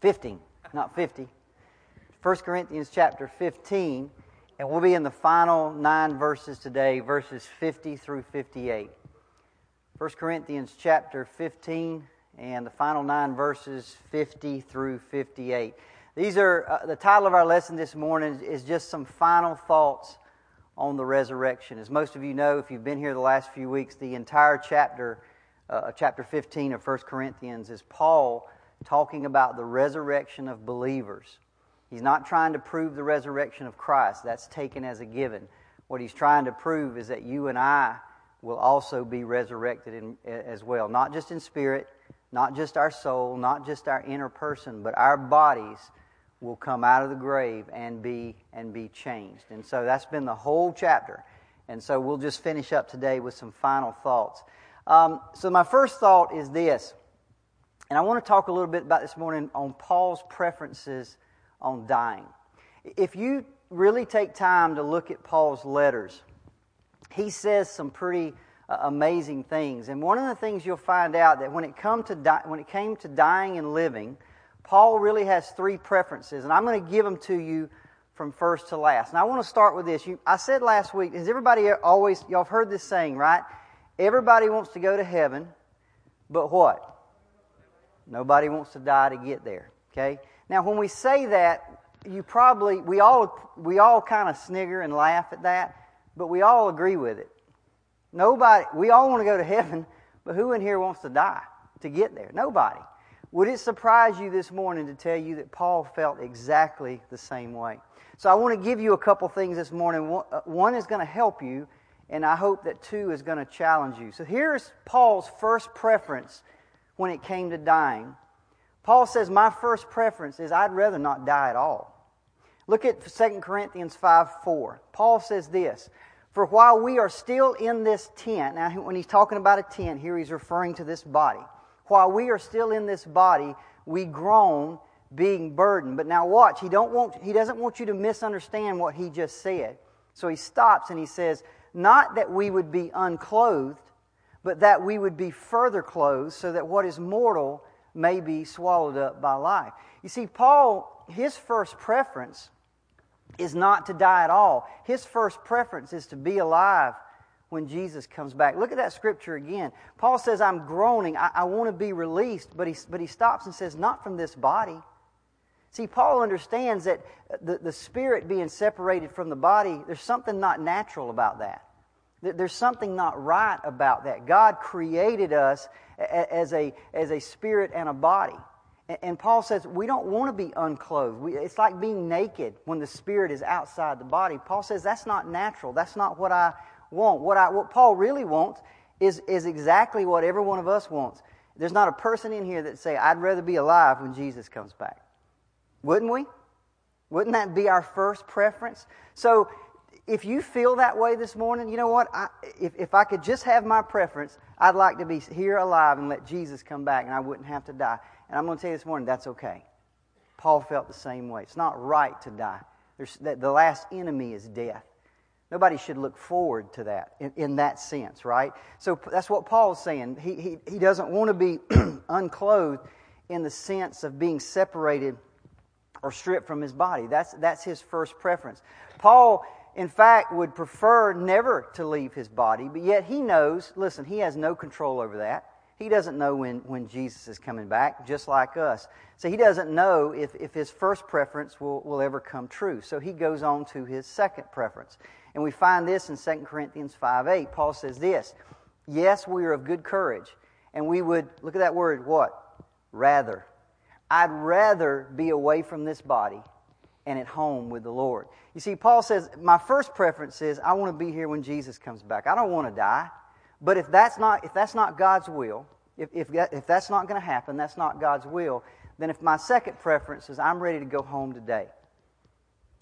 15, not 50. 1 Corinthians chapter 15, and we'll be in the final nine verses today, verses 50 through 58. 1 Corinthians chapter 15, and the final nine verses 50 through 58. These are uh, the title of our lesson this morning is just some final thoughts on the resurrection. As most of you know, if you've been here the last few weeks, the entire chapter, uh, chapter 15 of 1 Corinthians, is Paul talking about the resurrection of believers. He's not trying to prove the resurrection of Christ, that's taken as a given. What he's trying to prove is that you and I will also be resurrected in, as well, not just in spirit, not just our soul, not just our inner person, but our bodies will come out of the grave and be and be changed. And so that's been the whole chapter. And so we'll just finish up today with some final thoughts. Um, so my first thought is this, and I want to talk a little bit about this morning on Paul's preferences on dying. If you really take time to look at Paul's letters, he says some pretty uh, amazing things. And one of the things you'll find out that when it come to di- when it came to dying and living, Paul really has three preferences, and I'm going to give them to you from first to last. And I want to start with this. You, I said last week, has everybody always y'all have heard this saying, right? Everybody wants to go to heaven, but what? Nobody wants to die to get there. Okay? Now, when we say that, you probably we all we all kind of snigger and laugh at that, but we all agree with it. Nobody, we all want to go to heaven, but who in here wants to die to get there? Nobody. Would it surprise you this morning to tell you that Paul felt exactly the same way? So I want to give you a couple things this morning. One uh, is going to help you, and I hope that two is going to challenge you. So here's Paul's first preference when it came to dying. Paul says, My first preference is I'd rather not die at all. Look at 2 Corinthians 5 4. Paul says this For while we are still in this tent, now when he's talking about a tent, here he's referring to this body while we are still in this body, we groan being burdened. But now watch, he, don't want, he doesn't want you to misunderstand what he just said. So he stops and he says, Not that we would be unclothed, but that we would be further clothed, so that what is mortal may be swallowed up by life. You see, Paul, his first preference is not to die at all. His first preference is to be alive when Jesus comes back. Look at that scripture again. Paul says, I'm groaning. I, I want to be released. But he, but he stops and says, Not from this body. See, Paul understands that the, the spirit being separated from the body, there's something not natural about that. There's something not right about that. God created us as a, as a spirit and a body. And Paul says we don't want to be unclothed. We, it's like being naked when the spirit is outside the body. Paul says that's not natural. That's not what I want. What, I, what Paul really wants is, is exactly what every one of us wants. There's not a person in here that say, I'd rather be alive when Jesus comes back. Wouldn't we? Wouldn't that be our first preference? So if you feel that way this morning, you know what? I, if, if I could just have my preference, I'd like to be here alive and let Jesus come back and I wouldn't have to die. And I'm going to tell you this morning, that's okay. Paul felt the same way. It's not right to die. There's, the last enemy is death. Nobody should look forward to that in, in that sense, right? So that's what Paul's saying. He, he, he doesn't want to be unclothed in the sense of being separated or stripped from his body. That's, that's his first preference. Paul, in fact, would prefer never to leave his body, but yet he knows, listen, he has no control over that. He doesn't know when, when Jesus is coming back, just like us. So he doesn't know if, if his first preference will, will ever come true. So he goes on to his second preference. And we find this in 2 Corinthians 5 8. Paul says this Yes, we are of good courage. And we would, look at that word, what? Rather. I'd rather be away from this body and at home with the Lord. You see, Paul says, My first preference is I want to be here when Jesus comes back. I don't want to die. But if that's not, if that's not God's will, if, if, if that's not going to happen, that's not God's will, then if my second preference is I'm ready to go home today,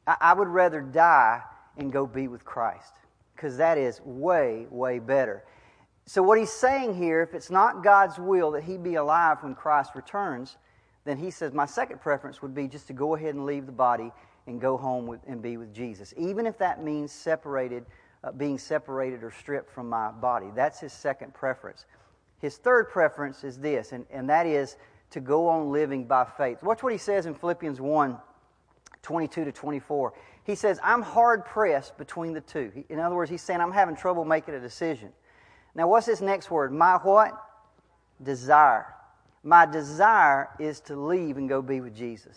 I, I would rather die and go be with Christ. Because that is way, way better. So, what he's saying here, if it's not God's will that he be alive when Christ returns, then he says, My second preference would be just to go ahead and leave the body and go home with, and be with Jesus, even if that means separated, uh, being separated or stripped from my body. That's his second preference. His third preference is this, and, and that is to go on living by faith. Watch what he says in Philippians 1 22 to 24. He says, I'm hard pressed between the two. In other words, he's saying, I'm having trouble making a decision. Now, what's this next word? My what? Desire. My desire is to leave and go be with Jesus.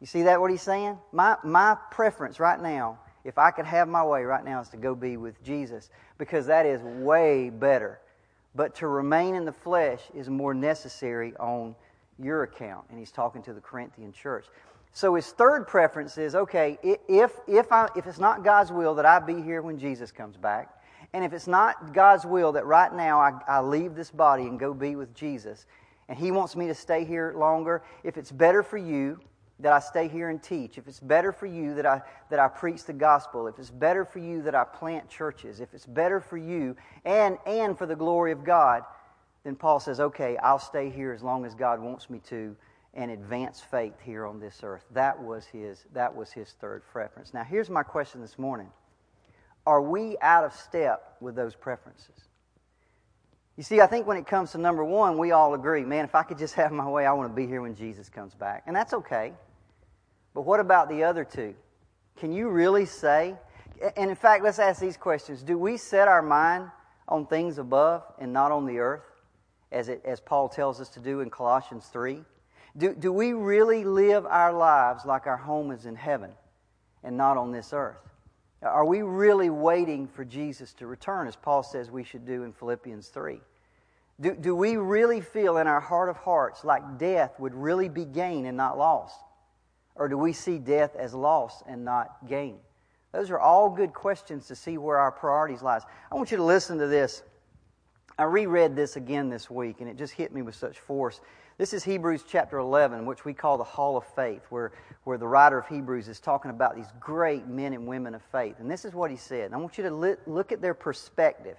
You see that what he's saying? My, my preference right now, if I could have my way right now, is to go be with Jesus because that is way better. But to remain in the flesh is more necessary on your account. And he's talking to the Corinthian church. So his third preference is okay, if, if, I, if it's not God's will that I be here when Jesus comes back, and if it's not God's will that right now I, I leave this body and go be with Jesus, and He wants me to stay here longer, if it's better for you that I stay here and teach, if it's better for you that I, that I preach the gospel, if it's better for you that I plant churches, if it's better for you and, and for the glory of God, then Paul says, okay, I'll stay here as long as God wants me to and advance faith here on this earth. That was his, that was his third preference. Now, here's my question this morning Are we out of step with those preferences? You see, I think when it comes to number one, we all agree, man, if I could just have my way, I want to be here when Jesus comes back. And that's okay. But what about the other two? Can you really say? And in fact, let's ask these questions Do we set our mind on things above and not on the earth, as, it, as Paul tells us to do in Colossians 3? Do, do we really live our lives like our home is in heaven and not on this earth? Are we really waiting for Jesus to return, as Paul says we should do in Philippians 3? Do, do we really feel in our heart of hearts like death would really be gain and not loss? Or do we see death as loss and not gain? Those are all good questions to see where our priorities lies. I want you to listen to this. I reread this again this week, and it just hit me with such force. This is Hebrews chapter 11, which we call the Hall of Faith, where, where the writer of Hebrews is talking about these great men and women of faith. And this is what he said. I want you to look at their perspective.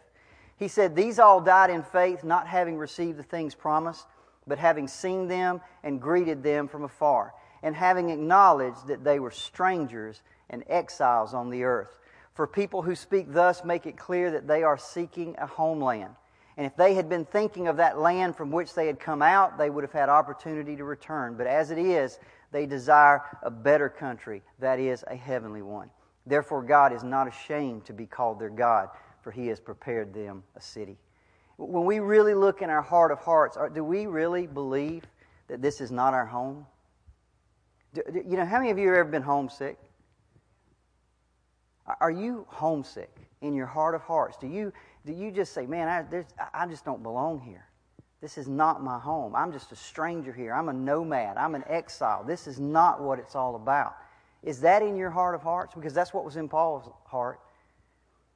He said, These all died in faith, not having received the things promised, but having seen them and greeted them from afar, and having acknowledged that they were strangers and exiles on the earth. For people who speak thus make it clear that they are seeking a homeland. And if they had been thinking of that land from which they had come out, they would have had opportunity to return. But as it is, they desire a better country, that is, a heavenly one. Therefore, God is not ashamed to be called their God, for he has prepared them a city. When we really look in our heart of hearts, do we really believe that this is not our home? You know, how many of you have ever been homesick? Are you homesick in your heart of hearts? Do you, do you just say, man, I, I just don't belong here? This is not my home. I'm just a stranger here. I'm a nomad. I'm an exile. This is not what it's all about. Is that in your heart of hearts? Because that's what was in Paul's heart.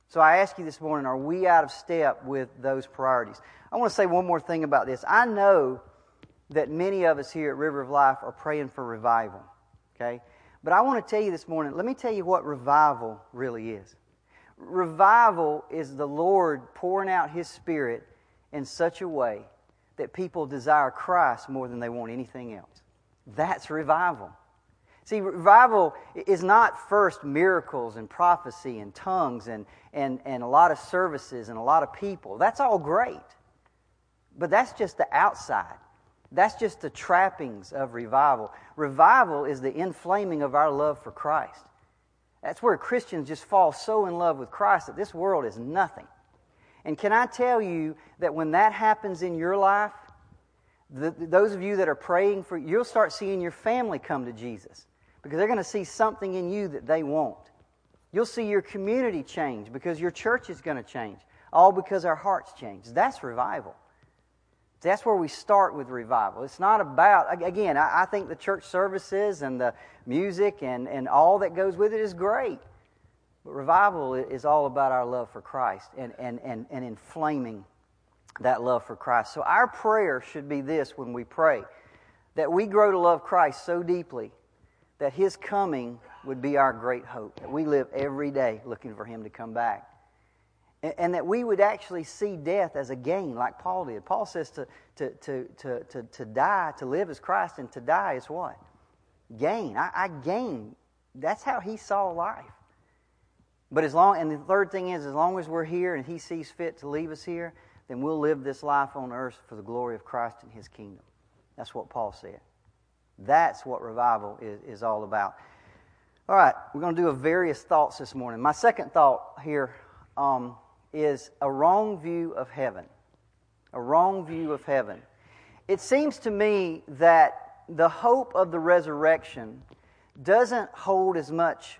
So I ask you this morning are we out of step with those priorities? I want to say one more thing about this. I know that many of us here at River of Life are praying for revival. Okay? But I want to tell you this morning, let me tell you what revival really is. Revival is the Lord pouring out His Spirit in such a way that people desire Christ more than they want anything else. That's revival. See, revival is not first miracles and prophecy and tongues and, and, and a lot of services and a lot of people. That's all great. But that's just the outside. That's just the trappings of revival. Revival is the inflaming of our love for Christ. That's where Christians just fall so in love with Christ that this world is nothing. And can I tell you that when that happens in your life, the, those of you that are praying for, you'll start seeing your family come to Jesus because they're going to see something in you that they won't. You'll see your community change because your church is going to change, all because our hearts change. That's revival. That's where we start with revival. It's not about, again, I, think the church services and the music and, and all that goes with it is great. But revival is all about our love for Christ and, and, and, and inflaming that love for Christ. So our prayer should be this when we pray that we grow to love Christ so deeply that His coming would be our great hope. That we live every day looking for Him to come back and that we would actually see death as a gain, like Paul did. Paul says to, to, to, to, to, to die, to live as Christ, and to die is what? Gain. I, I gain. That's how he saw life. But as long, and the third thing is, as long as we're here and he sees fit to leave us here, then we'll live this life on earth for the glory of Christ and his kingdom. That's what Paul said. That's what revival is, is all about. All right, we're going to do a various thoughts this morning. My second thought here um, is a wrong view of heaven. A wrong view of heaven. It seems to me that the hope of the resurrection doesn't hold as much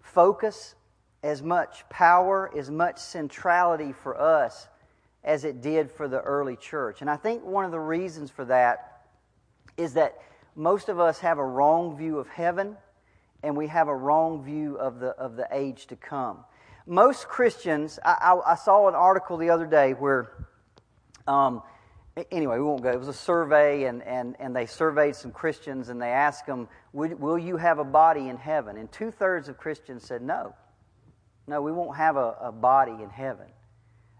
focus, as much power, as much centrality for us as it did for the early church. And I think one of the reasons for that is that most of us have a wrong view of heaven and we have a wrong view of the, of the age to come. Most Christians, I, I, I saw an article the other day where, um, anyway, we won't go. It was a survey, and, and, and they surveyed some Christians and they asked them, Will you have a body in heaven? And two thirds of Christians said, No. No, we won't have a, a body in heaven.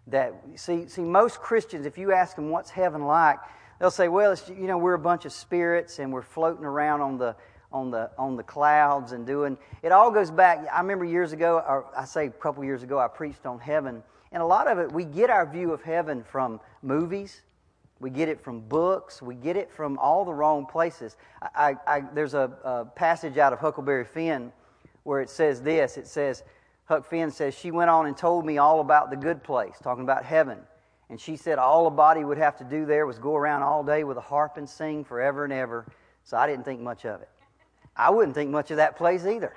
That see, see, most Christians, if you ask them what's heaven like, they'll say, "Well, you know, we're a bunch of spirits and we're floating around on the on the on the clouds and doing." It all goes back. I remember years ago, or I say a couple years ago, I preached on heaven, and a lot of it we get our view of heaven from movies, we get it from books, we get it from all the wrong places. I, I, there's a, a passage out of Huckleberry Finn where it says this. It says Huck Finn says, She went on and told me all about the good place, talking about heaven. And she said all a body would have to do there was go around all day with a harp and sing forever and ever. So I didn't think much of it. I wouldn't think much of that place either.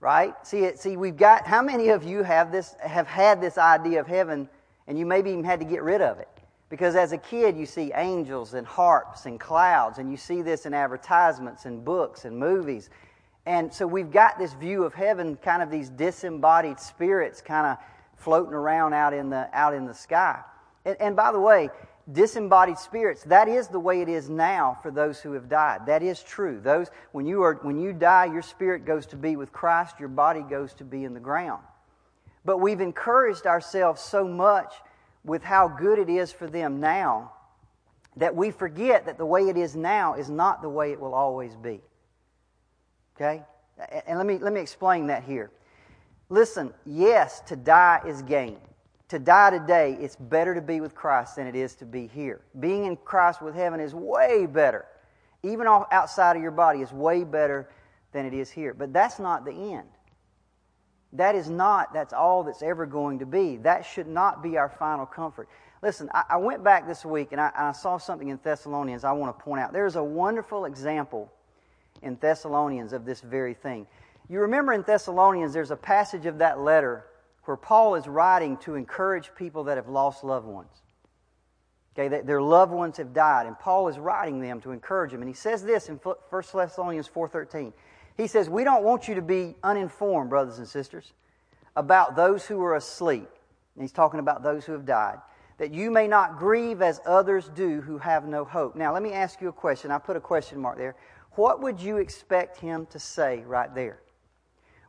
Right? See, it, see, we've got, how many of you have this, have had this idea of heaven and you maybe even had to get rid of it? Because as a kid, you see angels and harps and clouds, and you see this in advertisements and books and movies. And so we've got this view of heaven, kind of these disembodied spirits kind of floating around out in the, out in the sky. And, and by the way, disembodied spirits, that is the way it is now for those who have died. That is true. Those, when, you are, when you die, your spirit goes to be with Christ, your body goes to be in the ground. But we've encouraged ourselves so much with how good it is for them now that we forget that the way it is now is not the way it will always be. Okay? And let me, let me explain that here. Listen, yes, to die is gain. To die today, it's better to be with Christ than it is to be here. Being in Christ with heaven is way better. Even outside of your body is way better than it is here. But that's not the end. That is not, that's all that's ever going to be. That should not be our final comfort. Listen, I, I went back this week and I, and I saw something in Thessalonians I want to point out. There's a wonderful example in Thessalonians of this very thing. You remember in Thessalonians, there's a passage of that letter where Paul is writing to encourage people that have lost loved ones. Okay, their loved ones have died, and Paul is writing them to encourage them. And he says this in 1 Thessalonians 4.13. He says, We don't want you to be uninformed, brothers and sisters, about those who are asleep. And he's talking about those who have died. That you may not grieve as others do who have no hope. Now, let me ask you a question. I put a question mark there what would you expect him to say right there?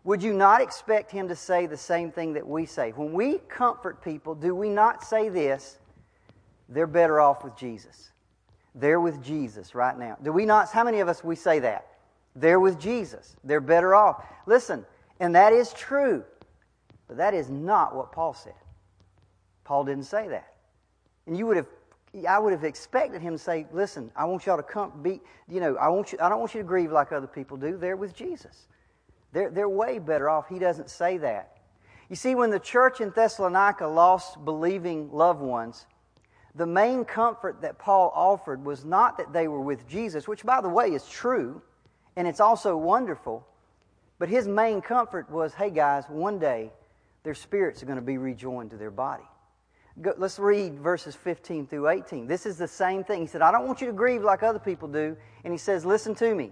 Would you not expect him to say the same thing that we say? When we comfort people, do we not say this? They're better off with Jesus. They're with Jesus right now. Do we not? How many of us we say that? They're with Jesus. They're better off. Listen, and that is true. But that is not what Paul said. Paul didn't say that. And you would have I would have expected him to say, "Listen, I want y'all to come be, you know, I want you I don't want you to grieve like other people do. They're with Jesus. They're they're way better off." He doesn't say that. You see, when the church in Thessalonica lost believing loved ones, the main comfort that Paul offered was not that they were with Jesus, which by the way is true, and it's also wonderful, but his main comfort was, "Hey guys, one day their spirits are going to be rejoined to their body." Go, let's read verses 15 through 18. This is the same thing. He said, I don't want you to grieve like other people do. And he says, Listen to me.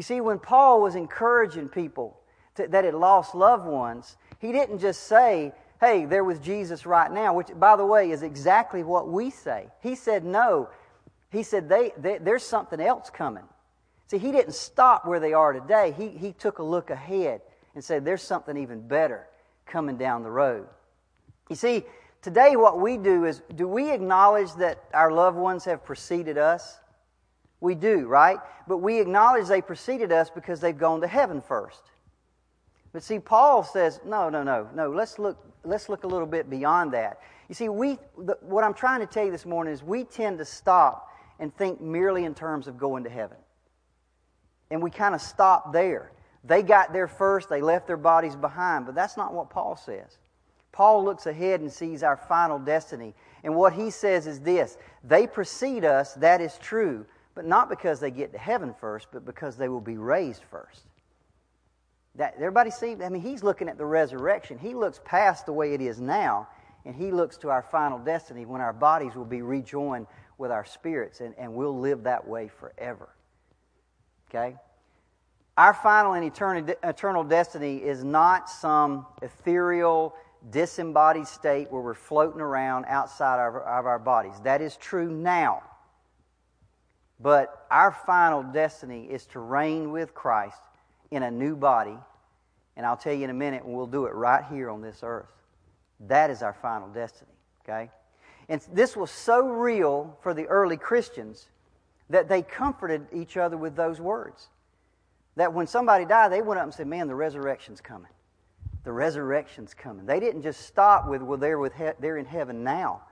You see, when Paul was encouraging people to, that had lost loved ones, he didn't just say, Hey, they're with Jesus right now, which, by the way, is exactly what we say. He said, No, He said, they, they, There's something else coming. See, he didn't stop where they are today. He, he took a look ahead and said, There's something even better coming down the road. You see, today what we do is do we acknowledge that our loved ones have preceded us? We do, right? But we acknowledge they preceded us because they've gone to heaven first. But see, Paul says, no, no, no, no. Let's look. Let's look a little bit beyond that. You see, we. The, what I'm trying to tell you this morning is we tend to stop and think merely in terms of going to heaven, and we kind of stop there. They got there first. They left their bodies behind, but that's not what Paul says. Paul looks ahead and sees our final destiny, and what he says is this: They precede us. That is true, but not because they get to heaven first, but because they will be raised first. That, everybody see? I mean, he's looking at the resurrection. He looks past the way it is now, and he looks to our final destiny when our bodies will be rejoined with our spirits, and, and we'll live that way forever. Okay? Our final and eternal, destiny is not some ethereal, disembodied state where we're floating around outside of, of our bodies. That is true now. But our final destiny is to reign with Christ in a new body. And I'll tell you in a minute, we'll do it right here on this earth. That is our final destiny, okay? And this was so real for the early Christians that they comforted each other with those words. That when somebody died, they went up and said, Man, the resurrection's coming. The resurrection's coming. They didn't just stop with, Well, they're, with he- they're in heaven now.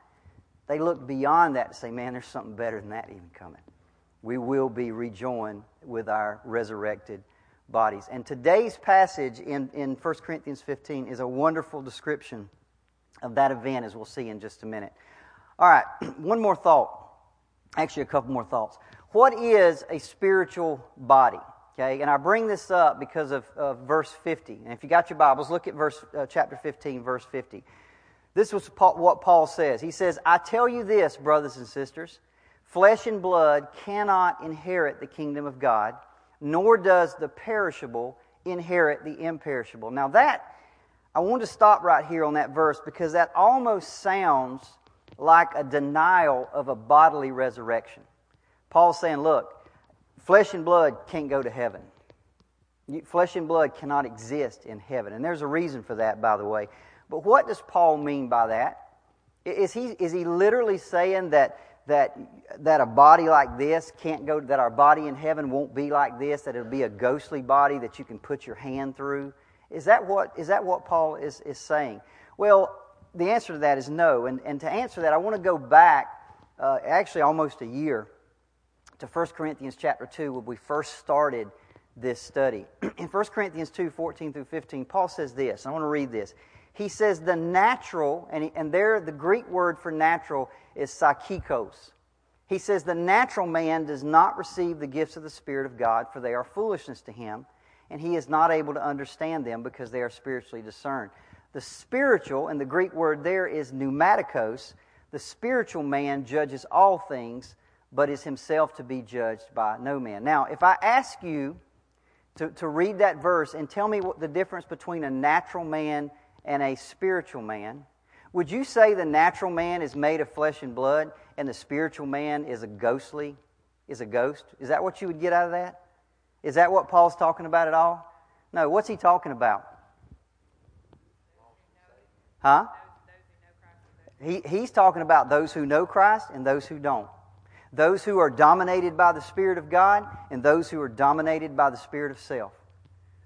They looked beyond that to say, Man, there's something better than that even coming. We will be rejoined with our resurrected bodies. And today's passage in, in 1 Corinthians 15 is a wonderful description of that event, as we'll see in just a minute. All right, one more thought. Actually, a couple more thoughts. What is a spiritual body? Okay, and I bring this up because of, of verse 50. And if you got your Bibles, look at verse uh, chapter 15, verse 50. This was what Paul says. He says, I tell you this, brothers and sisters, flesh and blood cannot inherit the kingdom of God nor does the perishable inherit the imperishable. Now, that, I want to stop right here on that verse because that almost sounds like a denial of a bodily resurrection. Paul's saying, look, flesh and blood can't go to heaven. Flesh and blood cannot exist in heaven. And there's a reason for that, by the way. But what does Paul mean by that? Is he, is he literally saying that that, that a body like this can't go, that our body in heaven won't be like this, that it'll be a ghostly body that you can put your hand through? Is that what, is that what Paul is, is saying? Well, the answer to that is no. And, and to answer that, I want to go back uh, actually almost a year to 1 Corinthians chapter 2 when we first started this study. In 1 Corinthians 2 14 through 15, Paul says this. I want to read this. He says, The natural, and, and there the Greek word for natural is psychikos. He says, The natural man does not receive the gifts of the Spirit of God, for they are foolishness to him, and he is not able to understand them because they are spiritually discerned. The spiritual, and the Greek word there is pneumatikos, the spiritual man judges all things, but is himself to be judged by no man. Now, if I ask you to, to read that verse and tell me what the difference between a natural man and a spiritual man, would you say the natural man is made of flesh and blood and the spiritual man is a ghostly, is a ghost? Is that what you would get out of that? Is that what Paul's talking about at all? No, what's he talking about? Huh? He, he's talking about those who know Christ and those who don't. Those who are dominated by the Spirit of God and those who are dominated by the Spirit of self.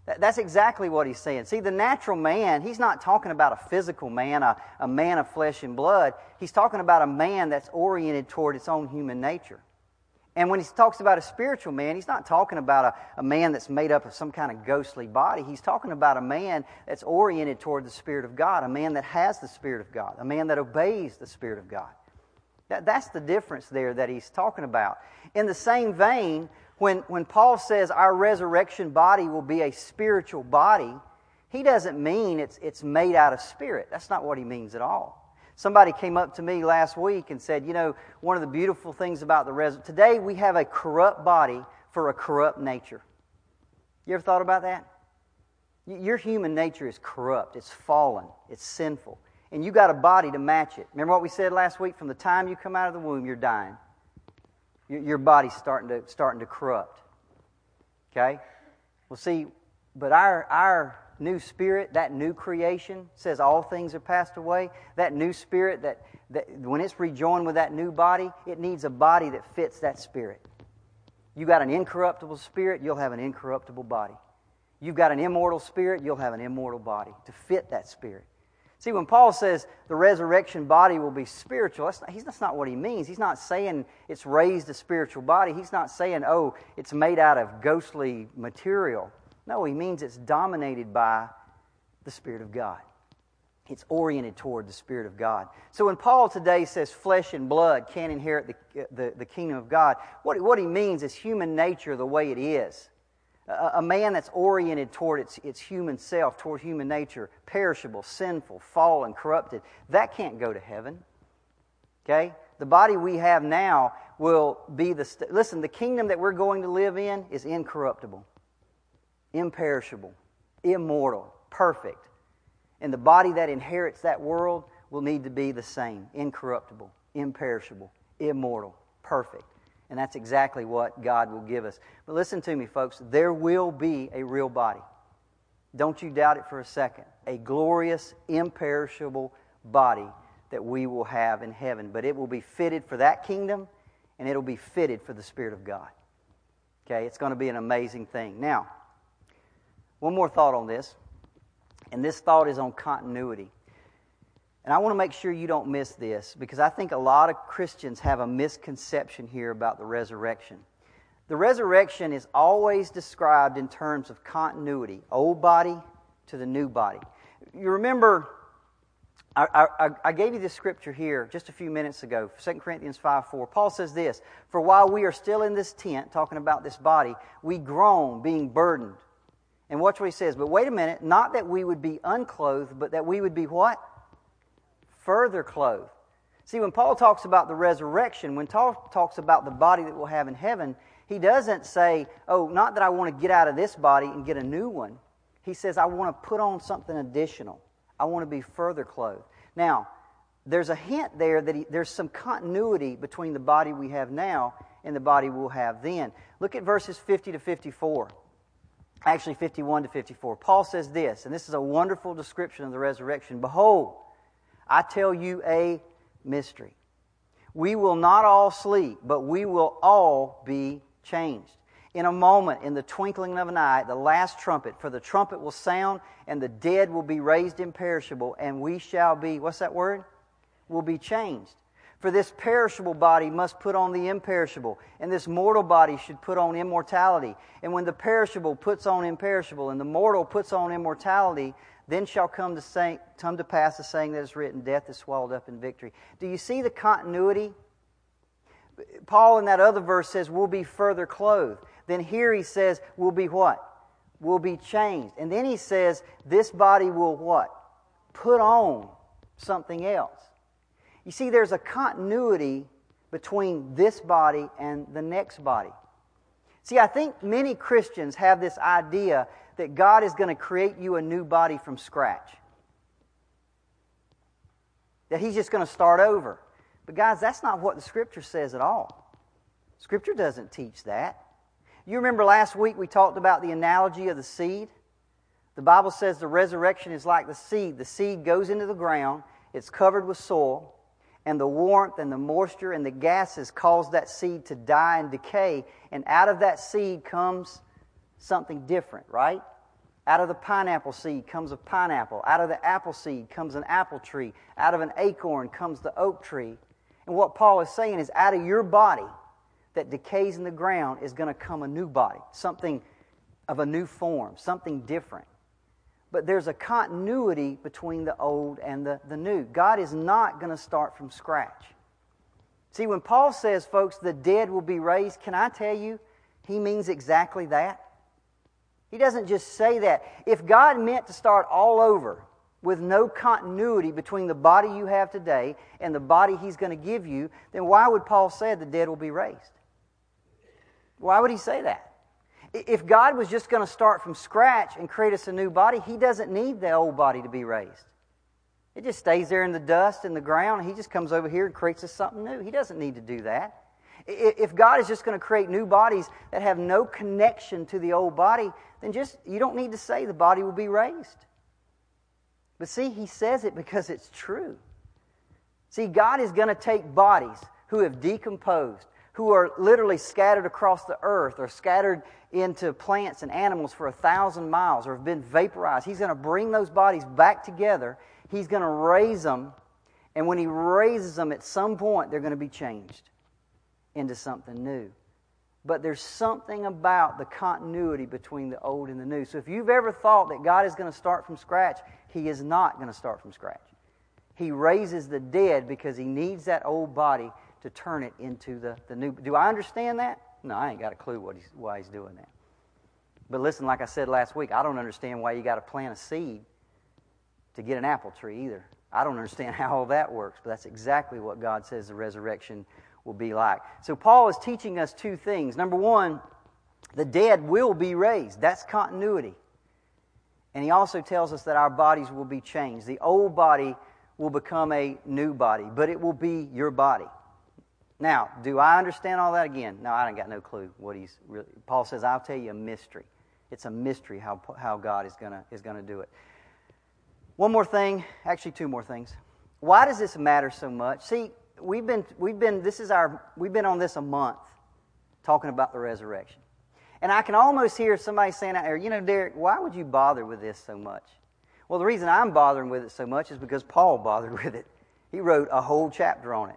That's exactly what he's saying. See, the natural man, he's not talking about a physical man, a, a man of flesh and blood. He's talking about a man that's oriented toward its own human nature. And when he talks about a spiritual man, he's not talking about a, a man that's made up of some kind of ghostly body. He's talking about a man that's oriented toward the Spirit of God, a man that has the Spirit of God, a man that obeys the Spirit of God. That, that's the difference there that he's talking about. In the same vein, when, when Paul says our resurrection body will be a spiritual body, he doesn't mean it's, it's made out of spirit. That's not what he means at all. Somebody came up to me last week and said, You know, one of the beautiful things about the resurrection, today we have a corrupt body for a corrupt nature. You ever thought about that? Your human nature is corrupt, it's fallen, it's sinful. And you got a body to match it. Remember what we said last week? From the time you come out of the womb, you're dying. Your, body's starting to, starting to corrupt. Okay? Well, see, but our, our new spirit, that new creation, says all things are passed away. That new spirit, that, that when it's rejoined with that new body, it needs a body that fits that spirit. You got an incorruptible spirit, you'll have an incorruptible body. You've got an immortal spirit, you'll have an immortal body to fit that spirit. See, when Paul says the resurrection body will be spiritual, that's not, he's, that's not what he means. He's not saying it's raised a spiritual body. He's not saying, oh, it's made out of ghostly material. No, he means it's dominated by the Spirit of God. It's oriented toward the Spirit of God. So when Paul today says flesh and blood can't inherit the, the, the kingdom of God, what, what he means is human nature the way it is. A, man that's oriented toward its, its human self, toward human nature, perishable, sinful, fallen, corrupted, that can't go to heaven. Okay? The body we have now will be the. St- Listen, the kingdom that we're going to live in is incorruptible, imperishable, immortal, perfect. And the body that inherits that world will need to be the same incorruptible, imperishable, immortal, perfect. And that's exactly what God will give us. But listen to me, folks. There will be a real body. Don't you doubt it for a second. A glorious, imperishable body that we will have in heaven. But it will be fitted for that kingdom, and it'll be fitted for the Spirit of God. Okay? It's going to be an amazing thing. Now, one more thought on this. And this thought is on continuity. And I want to make sure you don't miss this because I think a lot of Christians have a misconception here about the resurrection. The resurrection is always described in terms of continuity, old body to the new body. You remember, I, I, I gave you this scripture here just a few minutes ago, 2 Corinthians 5 4. Paul says this For while we are still in this tent, talking about this body, we groan, being burdened. And watch what he says. But wait a minute, not that we would be unclothed, but that we would be what? Further clothed. See, when Paul talks about the resurrection, when Paul talks about the body that we'll have in heaven, he doesn't say, oh, not that I want to get out of this body and get a new one. He says, I want to put on something additional. I want to be further clothed. Now, there's a hint there that he, there's some continuity between the body we have now and the body we'll have then. Look at verses 50 to 54. Actually, 51 to 54. Paul says this, and this is a wonderful description of the resurrection. Behold, I tell you a mystery. We will not all sleep, but we will all be changed. In a moment, in the twinkling of an eye, the last trumpet, for the trumpet will sound, and the dead will be raised imperishable, and we shall be, what's that word? Will be changed. For this perishable body must put on the imperishable, and this mortal body should put on immortality. And when the perishable puts on imperishable, and the mortal puts on immortality, then shall come to, say, come to pass the saying that is written, Death is swallowed up in victory. Do you see the continuity? Paul in that other verse says, We'll be further clothed. Then here he says, We'll be what? We'll be changed. And then he says, This body will what? Put on something else. You see, there's a continuity between this body and the next body. See, I think many Christians have this idea that God is going to create you a new body from scratch. That He's just going to start over. But, guys, that's not what the Scripture says at all. Scripture doesn't teach that. You remember last week we talked about the analogy of the seed? The Bible says the resurrection is like the seed. The seed goes into the ground, it's covered with soil, and the warmth and the moisture and the gases cause that seed to die and decay, and out of that seed comes something different, right? Out of the pineapple seed comes a pineapple. Out of the apple seed comes an apple tree. Out of an acorn comes the oak tree. And what Paul is saying is out of your body that decays in the ground is going to come a new body, something of a new form, something different. But there's a continuity between the old and the, the new. God is not going to start from scratch. See, when Paul says, folks, the dead will be raised, can I tell you, he means exactly that. He doesn't just say that. If God meant to start all over with no continuity between the body you have today and the body He's going to give you, then why would Paul say the dead will be raised? Why would he say that? If God was just going to start from scratch and create us a new body, He doesn't need the old body to be raised. It just stays there in the dust in the ground, and He just comes over here and creates us something new. He doesn't need to do that. If God is just going to create new bodies that have no connection to the old body, then just you don't need to say the body will be raised. But see, he says it because it's true. See, God is going to take bodies who have decomposed, who are literally scattered across the earth or scattered into plants and animals for a thousand miles or have been vaporized. He's going to bring those bodies back together. He's going to raise them. And when He raises them, at some point, they're going to be changed into something new. But there's something about the continuity between the old and the new. So if you've ever thought that God is going to start from scratch, He is not going to start from scratch. He raises the dead because He needs that old body to turn it into the, the new. Do I understand that? No, I ain't got a clue what he's, why he's doing that. But listen, like I said last week, I don't understand why you got to plant a seed to get an apple tree either. I don't understand how all that works, but that's exactly what God says the resurrection will be like. So Paul is teaching us two things. Number one, the dead will be raised. That's continuity. And he also tells us that our bodies will be changed. The old body will become a new body, but it will be your body. Now, do I understand all that again? No, I don't got no clue what he's really. Paul says, I'll tell you a mystery. It's a mystery how, how God is going to is gonna do it. One more thing, actually, two more things. Why does this matter so much? See, we've been, we've been, this is our, we've been on this a month talking about the resurrection. And I can almost hear somebody saying out there, you know, Derricke, why would you bother with this so much? Well, the reason I'm bothering with it so much is because Paul bothered with it. He wrote a whole chapter on it.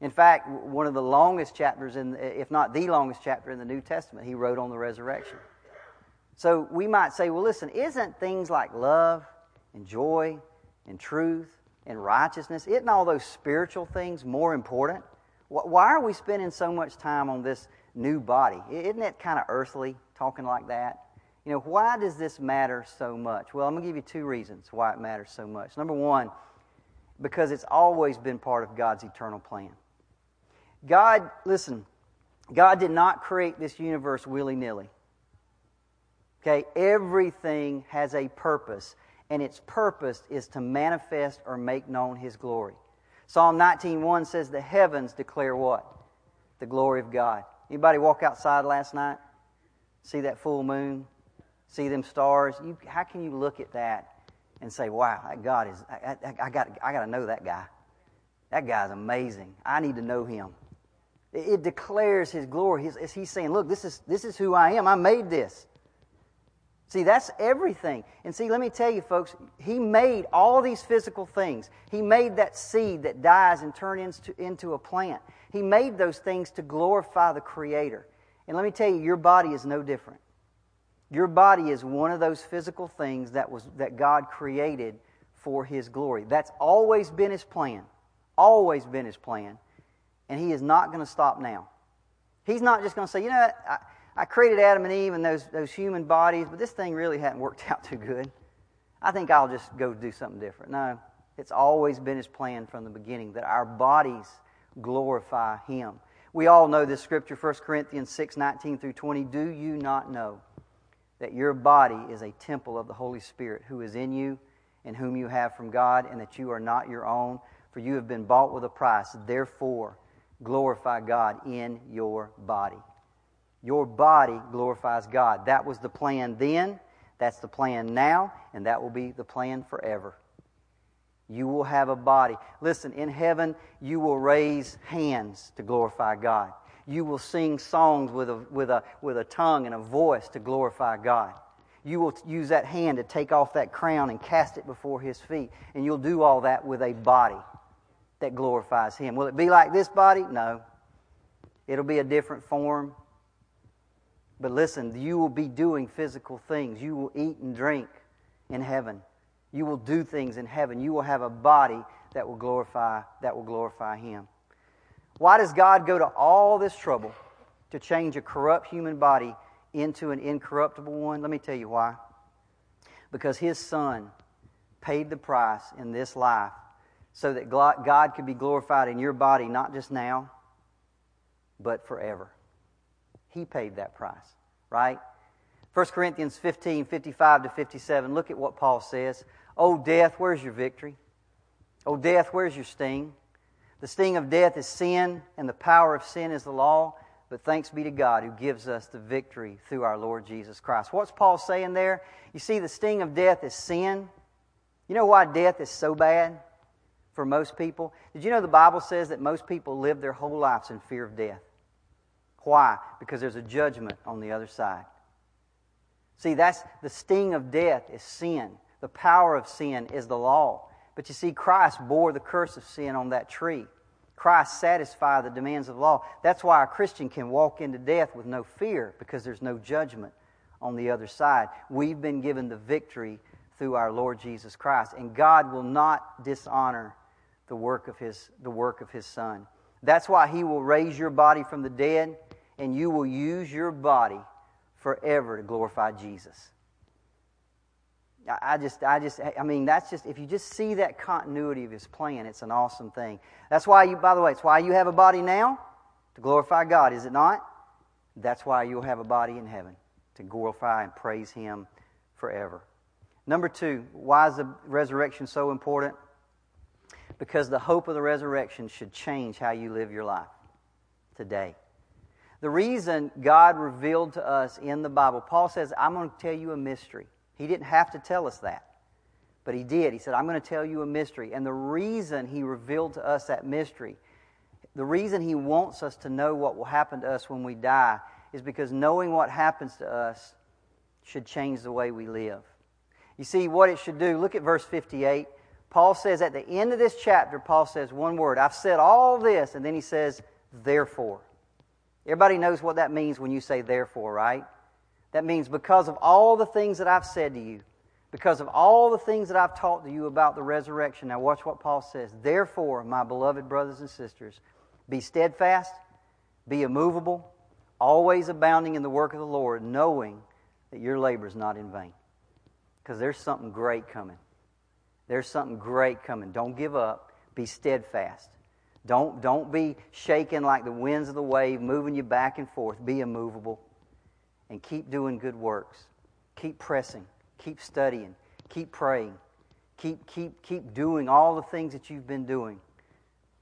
In fact, one of the longest chapters, in, if not the longest chapter in the New Testament, he wrote on the resurrection. So we might say, well, listen, isn't things like love and joy and truth and righteousness, isn't all those spiritual things more important? Why are we spending so much time on this new body? Isn't it kind of earthly talking like that? You know, why does this matter so much? Well, I'm going to give you two reasons why it matters so much. Number one, because it's always been part of God's eternal plan. God, listen, God did not create this universe willy nilly. Okay, everything has a purpose and its purpose is to manifest or make known his glory. Psalm 19:1 says the heavens declare what? The glory of God. Anybody walk outside last night? See that full moon? See them stars? You, how can you look at that and say, "Wow, that God is I, I, I got I got to know that guy. That guy's amazing. I need to know him." It, it declares his glory. He's, he's saying, "Look, this is this is who I am. I made this." See, that's everything. And see, let me tell you, folks, He made all these physical things. He made that seed that dies and turns into, into a plant. He made those things to glorify the Creator. And let me tell you, your body is no different. Your body is one of those physical things that, was, that God created for His glory. That's always been His plan. Always been His plan. And He is not going to stop now. He's not just going to say, you know, I, I created Adam and Eve and those, those human bodies, but this thing really hadn't worked out too good. I think I'll just go do something different. No, it's always been His plan from the beginning that our bodies glorify Him. We all know this scripture, 1 Corinthians 6 19 through 20. Do you not know that your body is a temple of the Holy Spirit who is in you and whom you have from God, and that you are not your own? For you have been bought with a price. Therefore, glorify God in your body. Your body glorifies God. That was the plan then, that's the plan now, and that will be the plan forever. You will have a body. Listen, in heaven, you will raise hands to glorify God. You will sing songs with a, with a, with a tongue and a voice to glorify God. You will use that hand to take off that crown and cast it before His feet. And you'll do all that with a body that glorifies Him. Will it be like this body? No. It'll be a different form. But listen, you will be doing physical things. You will eat and drink in heaven. You will do things in heaven. You will have a body that will glorify that will glorify him. Why does God go to all this trouble to change a corrupt human body into an incorruptible one? Let me tell you why. Because his son paid the price in this life so that God could be glorified in your body not just now, but forever. He paid that price, right? 1 Corinthians 15, 55 to 57. Look at what Paul says. Oh, death, where's your victory? Oh, death, where's your sting? The sting of death is sin, and the power of sin is the law. But thanks be to God who gives us the victory through our Lord Jesus Christ. What's Paul saying there? You see, the sting of death is sin. You know why death is so bad for most people? Did you know the Bible says that most people live their whole lives in fear of death? Why? Because there's a judgment on the other side. See, that's the sting of death is sin. The power of sin is the law. But you see, Christ bore the curse of sin on that tree. Christ satisfied the demands of the law. That's why a Christian can walk into death with no fear because there's no judgment on the other side. We've been given the victory through our Lord Jesus Christ, and God will not dishonor the work of his the work of his son. That's why he will raise your body from the dead and you will use your body forever to glorify Jesus. I just, I just, I mean, that's just, if you just see that continuity of his plan, it's an awesome thing. That's why you, by the way, it's why you have a body now, to glorify God, is it not? That's why you'll have a body in heaven, to glorify and praise him forever. Number two, why is the resurrection so important? Because the hope of the resurrection should change how you live your life today. The reason God revealed to us in the Bible, Paul says, I'm going to tell you a mystery. He didn't have to tell us that, but he did. He said, I'm going to tell you a mystery. And the reason he revealed to us that mystery, the reason he wants us to know what will happen to us when we die, is because knowing what happens to us should change the way we live. You see, what it should do, look at verse 58. Paul says at the end of this chapter, Paul says one word I've said all this, and then he says, therefore. Everybody knows what that means when you say therefore, right? That means because of all the things that I've said to you, because of all the things that I've taught to you about the resurrection. Now, watch what Paul says. Therefore, my beloved brothers and sisters, be steadfast, be immovable, always abounding in the work of the Lord, knowing that your labor is not in vain. Because there's something great coming. There's something great coming. Don't give up. Be steadfast. Don't, don't be shaken like the winds of the wave, moving you back and forth. Be immovable and keep doing good works. Keep pressing. Keep studying. Keep praying. Keep, keep, keep doing all the things that you've been doing.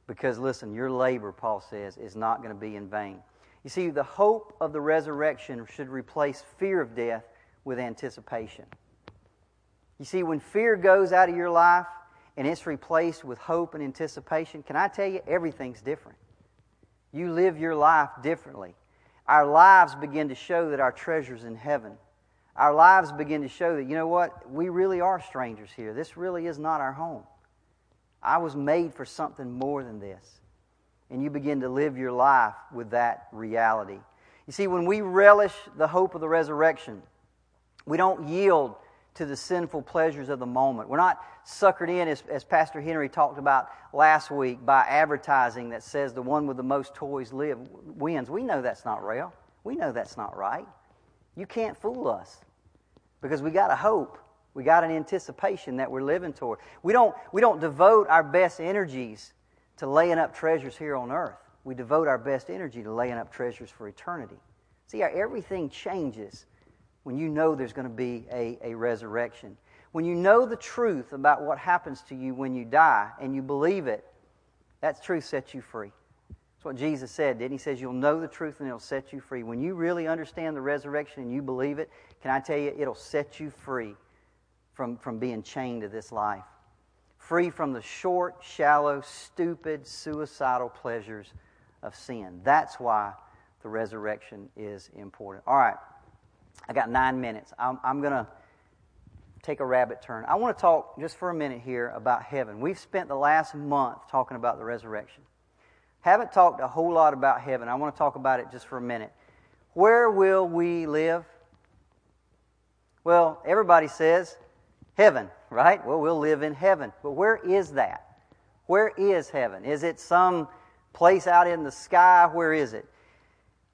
Because, listen, your labor, Paul says, is not going to be in vain. You see, the hope of the resurrection should replace fear of death with anticipation. You see, when fear goes out of your life, and it's replaced with hope and anticipation, can I tell you, everything's different. You live your life differently. Our lives begin to show that our treasure's in heaven. Our lives begin to show that, you know what, we really are strangers here. This really is not our home. I was made for something more than this. And you begin to live your life with that reality. You see, when we relish the hope of the resurrection, we don't yield to the sinful pleasures of the moment. We're not suckered in, as, as Pastor Henry talked about last week, by advertising that says the one with the most toys live wins. We know that's not real. We know that's not right. You can't fool us because we got a hope. We got an anticipation that we're living toward. We don't, we don't devote our best energies to laying up treasures here on earth. We devote our best energy to laying up treasures for eternity. See, our, everything changes when you know there's going to be a, a resurrection. When you know the truth about what happens to you when you die and you believe it, that truth sets you free. That's what Jesus said, didn't he? He says, You'll know the truth and it'll set you free. When you really understand the resurrection and you believe it, can I tell you, it'll set you free from, from being chained to this life. Free from the short, shallow, stupid, suicidal pleasures of sin. That's why the resurrection is important. All right. I got nine minutes. I'm, I'm going to take a rabbit turn. I want to talk just for a minute here about heaven. We've spent the last month talking about the resurrection. Haven't talked a whole lot about heaven. I want to talk about it just for a minute. Where will we live? Well, everybody says heaven, right? Well, we'll live in heaven. But where is that? Where is heaven? Is it some place out in the sky? Where is it?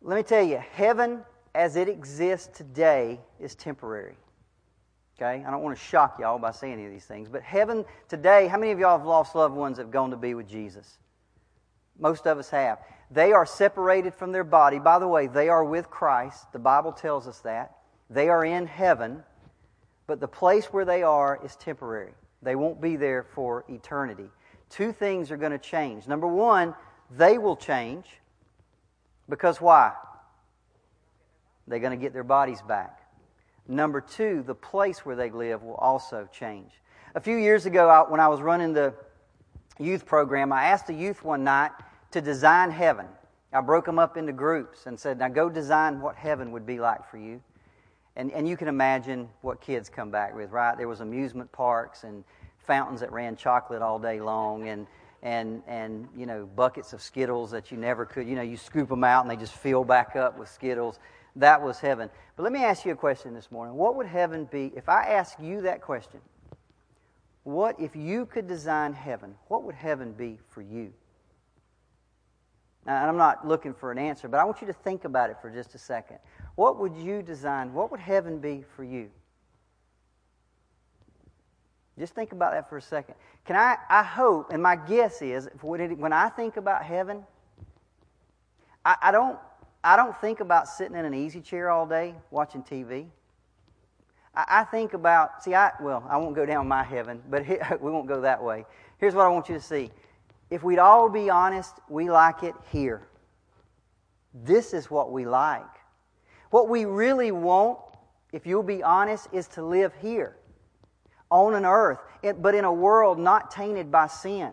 Let me tell you, heaven as it exists today is temporary. Okay? I don't want to shock y'all by saying any of these things, but heaven today, how many of y'all have lost loved ones that have gone to be with Jesus? Most of us have. They are separated from their body. By the way, they are with Christ. The Bible tells us that. They are in heaven, but the place where they are is temporary. They won't be there for eternity. two things are going to change. Number one, they will change because why? They're going to get their bodies back. Number two, the place where they live will also change. A few years ago, when I was running the youth program, I asked the youth one night to design heaven. I broke them up into groups and said, Now go design what heaven would be like for you. And, and you can imagine what kids come back with, right? There was amusement parks and fountains that ran chocolate all day long and, and, and you know, buckets of Skittles that you never could. You know, you scoop them out and they just fill back up with Skittles. That was heaven. But let me ask you a question this morning. What would heaven be if I ask you that question? What if you could design heaven? What would heaven be for you? Now, I'm not looking for an answer, but I want you to think about it for just a second. What would you design? What would heaven be for you? Just think about that for a second. Can I? I hope, and my guess is, when I think about heaven, I, I don't. I don't think about sitting in an easy chair all day watching TV. I, I think about. See, I well, I won't go down my heaven, but we won't go that way. Here's what I want you to see. If we'd all be honest, we like it here. This is what we like. What we really want, if you'll be honest, is to live here on an earth, but in a world not tainted by sin,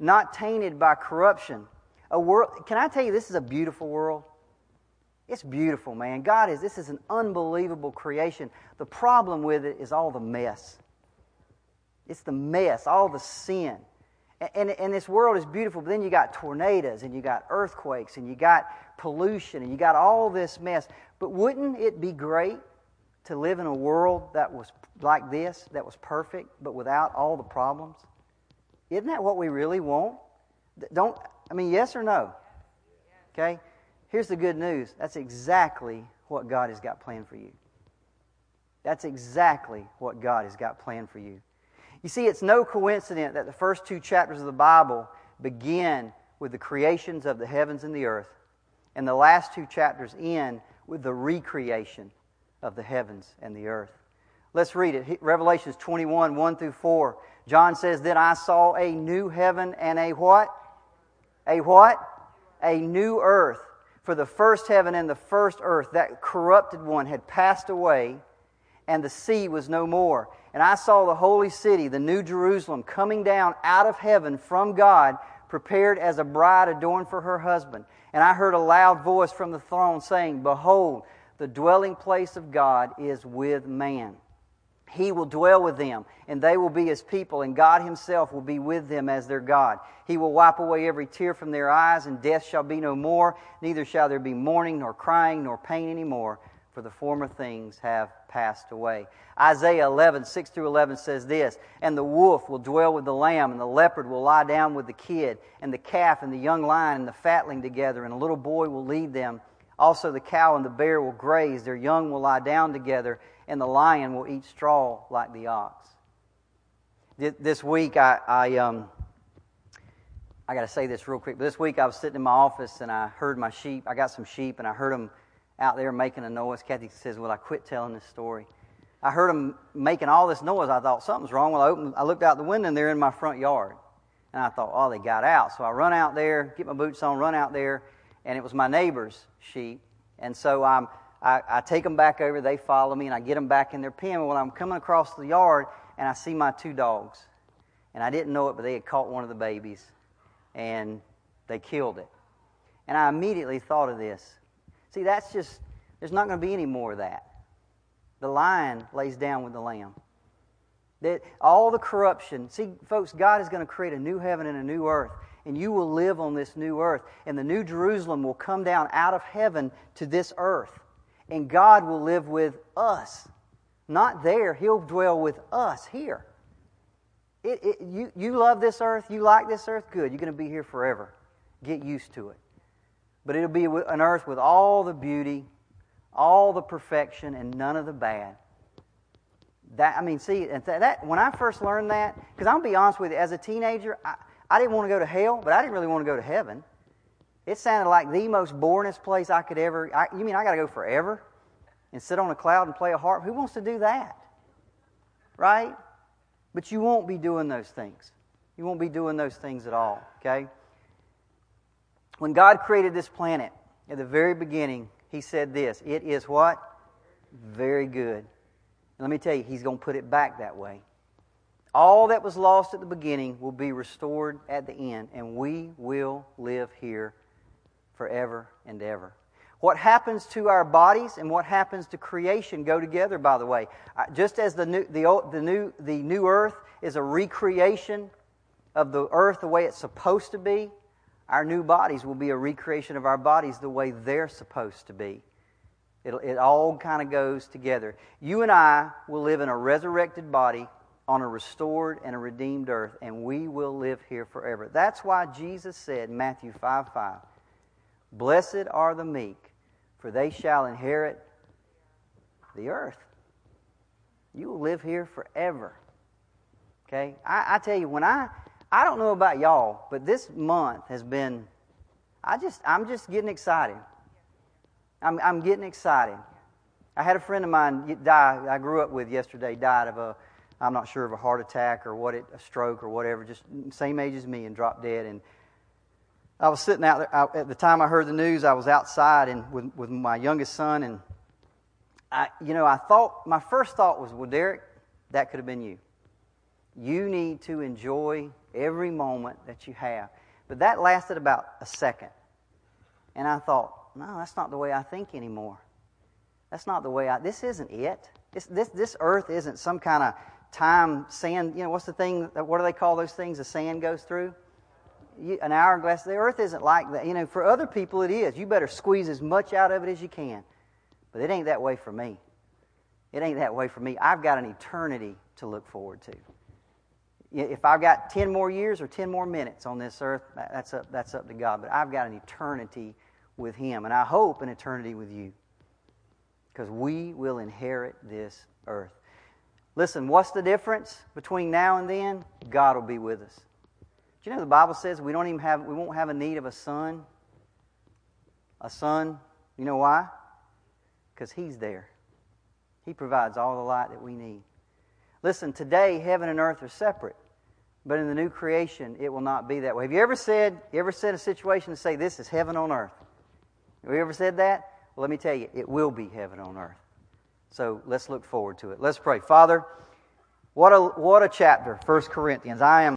not tainted by corruption. A world, can I tell you, this is a beautiful world? It's beautiful, man. God is, this is an unbelievable creation. The problem with it is all the mess. It's the mess, all the sin. And, and, this world is beautiful, but then you got tornadoes and you got earthquakes and you got pollution and you got all this mess. But wouldn't it be great to live in a world that was like this, that was perfect, but without all the problems? Isn't that what we really want? Don't, I mean, yes or no? Okay? Here's the good news that's exactly what God has got planned for you. That's exactly what God has got planned for you. You see, it's no coincidence that the first two chapters of the Bible begin with the creations of the heavens and the earth, and the last two chapters end with the recreation of the heavens and the earth. Let's read it. Revelations 21, 1 through 4. John says, Then I saw a new heaven and a what? A what? A new earth. For the first heaven and the first earth, that corrupted one, had passed away, and the sea was no more. And I saw the holy city, the new Jerusalem, coming down out of heaven from God, prepared as a bride adorned for her husband. And I heard a loud voice from the throne saying, Behold, the dwelling place of God is with man. He will dwell with them, and they will be his people, and God himself will be with them as their God. He will wipe away every tear from their eyes, and death shall be no more, neither shall there be mourning, nor crying, nor pain any more for the former things have passed away. Isaiah 11, 6 through 11 says this And the wolf will dwell with the lamb, and the leopard will lie down with the kid, and the calf and the young lion and the fatling together, and a little boy will lead them. Also, the cow and the bear will graze, their young will lie down together, and the lion will eat straw like the ox. This week, I, I, um, I got to say this real quick. But this week, I was sitting in my office and I heard my sheep. I got some sheep, and I heard them out there making a noise. Kathy says, Well, I quit telling this story. I heard them making all this noise. I thought something's wrong. Well, I, opened, I looked out the window and they're in my front yard. And I thought, Oh, they got out. So I run out there, get my boots on, run out there, and it was my neighbor's sheep. And so I'm, I, I take them back over. They follow me, and I get them back in their pen. When I'm coming across the yard, and I see my two dogs. And I didn't know it, but they had caught one of the babies, and they killed it. And I immediately thought of this. See, that's just, there's not going to be any more of that. The lion lays down with the lamb. That all the corruption, see, folks, God is going to create a new heaven and a new earth, and you will live on this new earth. And the new Jerusalem will come down out of heaven to this earth, and God will live with us. Not there, He'll dwell with us here. It, it, you, you love this earth, you like this earth, good. You're going to be here forever. Get used to it but it'll be an earth with all the beauty, all the perfection, and none of the bad. That I mean, see, that, that when I first learned that, because I'll be honest with you, as a teenager, I, I didn't want to go to hell, but I didn't really want to go to heaven. It sounded like the most boringest place I could ever. I, you mean I got to go forever and sit on a cloud and play a harp? Who wants to do that? Right? But you won't be doing those things. You won't be doing those things at all, okay? When God created this planet, at the very beginning, He said this It is what? Very good. And let me tell you, He's going to put it back that way. All that was lost at the beginning will be restored at the end, and we will live here forever and ever. What happens to our bodies and what happens to creation go together, by the way. Just as the new, the, old, the, new, the new earth is a recreation of the earth the way it's supposed to be, our new bodies will be a recreation of our bodies the way they're supposed to be. It, it all kind of goes together. You and I will live in a resurrected body on a restored and a redeemed earth, and we will live here forever. That's why Jesus said, Matthew 5 5, Blessed are the meek, for they shall inherit the earth. You will live here forever. Okay? I, I tell you, when I I don't know about y'all, but this month has been, I just, I'm just getting excited. I'm, I'm getting excited. I had a friend of mine die, I grew up with yesterday, died of a, I'm not sure of a heart attack or what it, a stroke or whatever, just same age as me and dropped dead. And I was sitting out there, I, at the time I heard the news, I was outside and with, with my youngest son and I, you know, I thought, my first thought was, well, Derricke, that could have been you. You need to enjoy every moment that you have. But that lasted about a second. And I thought, no, that's not the way I think anymore. That's not the way I, this isn't it. This, this, this earth isn't some kind of time sand, you know, what's the thing, what do they call those things the sand goes through? An hourglass. The earth isn't like that. You know, for other people it is. You better squeeze as much out of it as you can. But it ain't that way for me. It ain't that way for me. I've got an eternity to look forward to if I've got 10 more years or 10 more minutes on this earth, that's up, that's up to God. But I've got an eternity with Him, and I hope an eternity with you. Because we will inherit this earth. Listen, what's the difference between now and then? God will be with us. You know the Bible says we don't even have we won't have a need of a sun? A sun, you know why? Because He's there. He provides all the light that we need. Listen, today heaven and earth are separate. But in the new creation, it will not be that way. Have you ever said, you ever said a situation to say, this is heaven on earth? Have you ever said that? Well, let me tell you, it will be heaven on earth. So let's look forward to it. Let's pray. Father, what a, what a chapter, 1 Corinthians. I am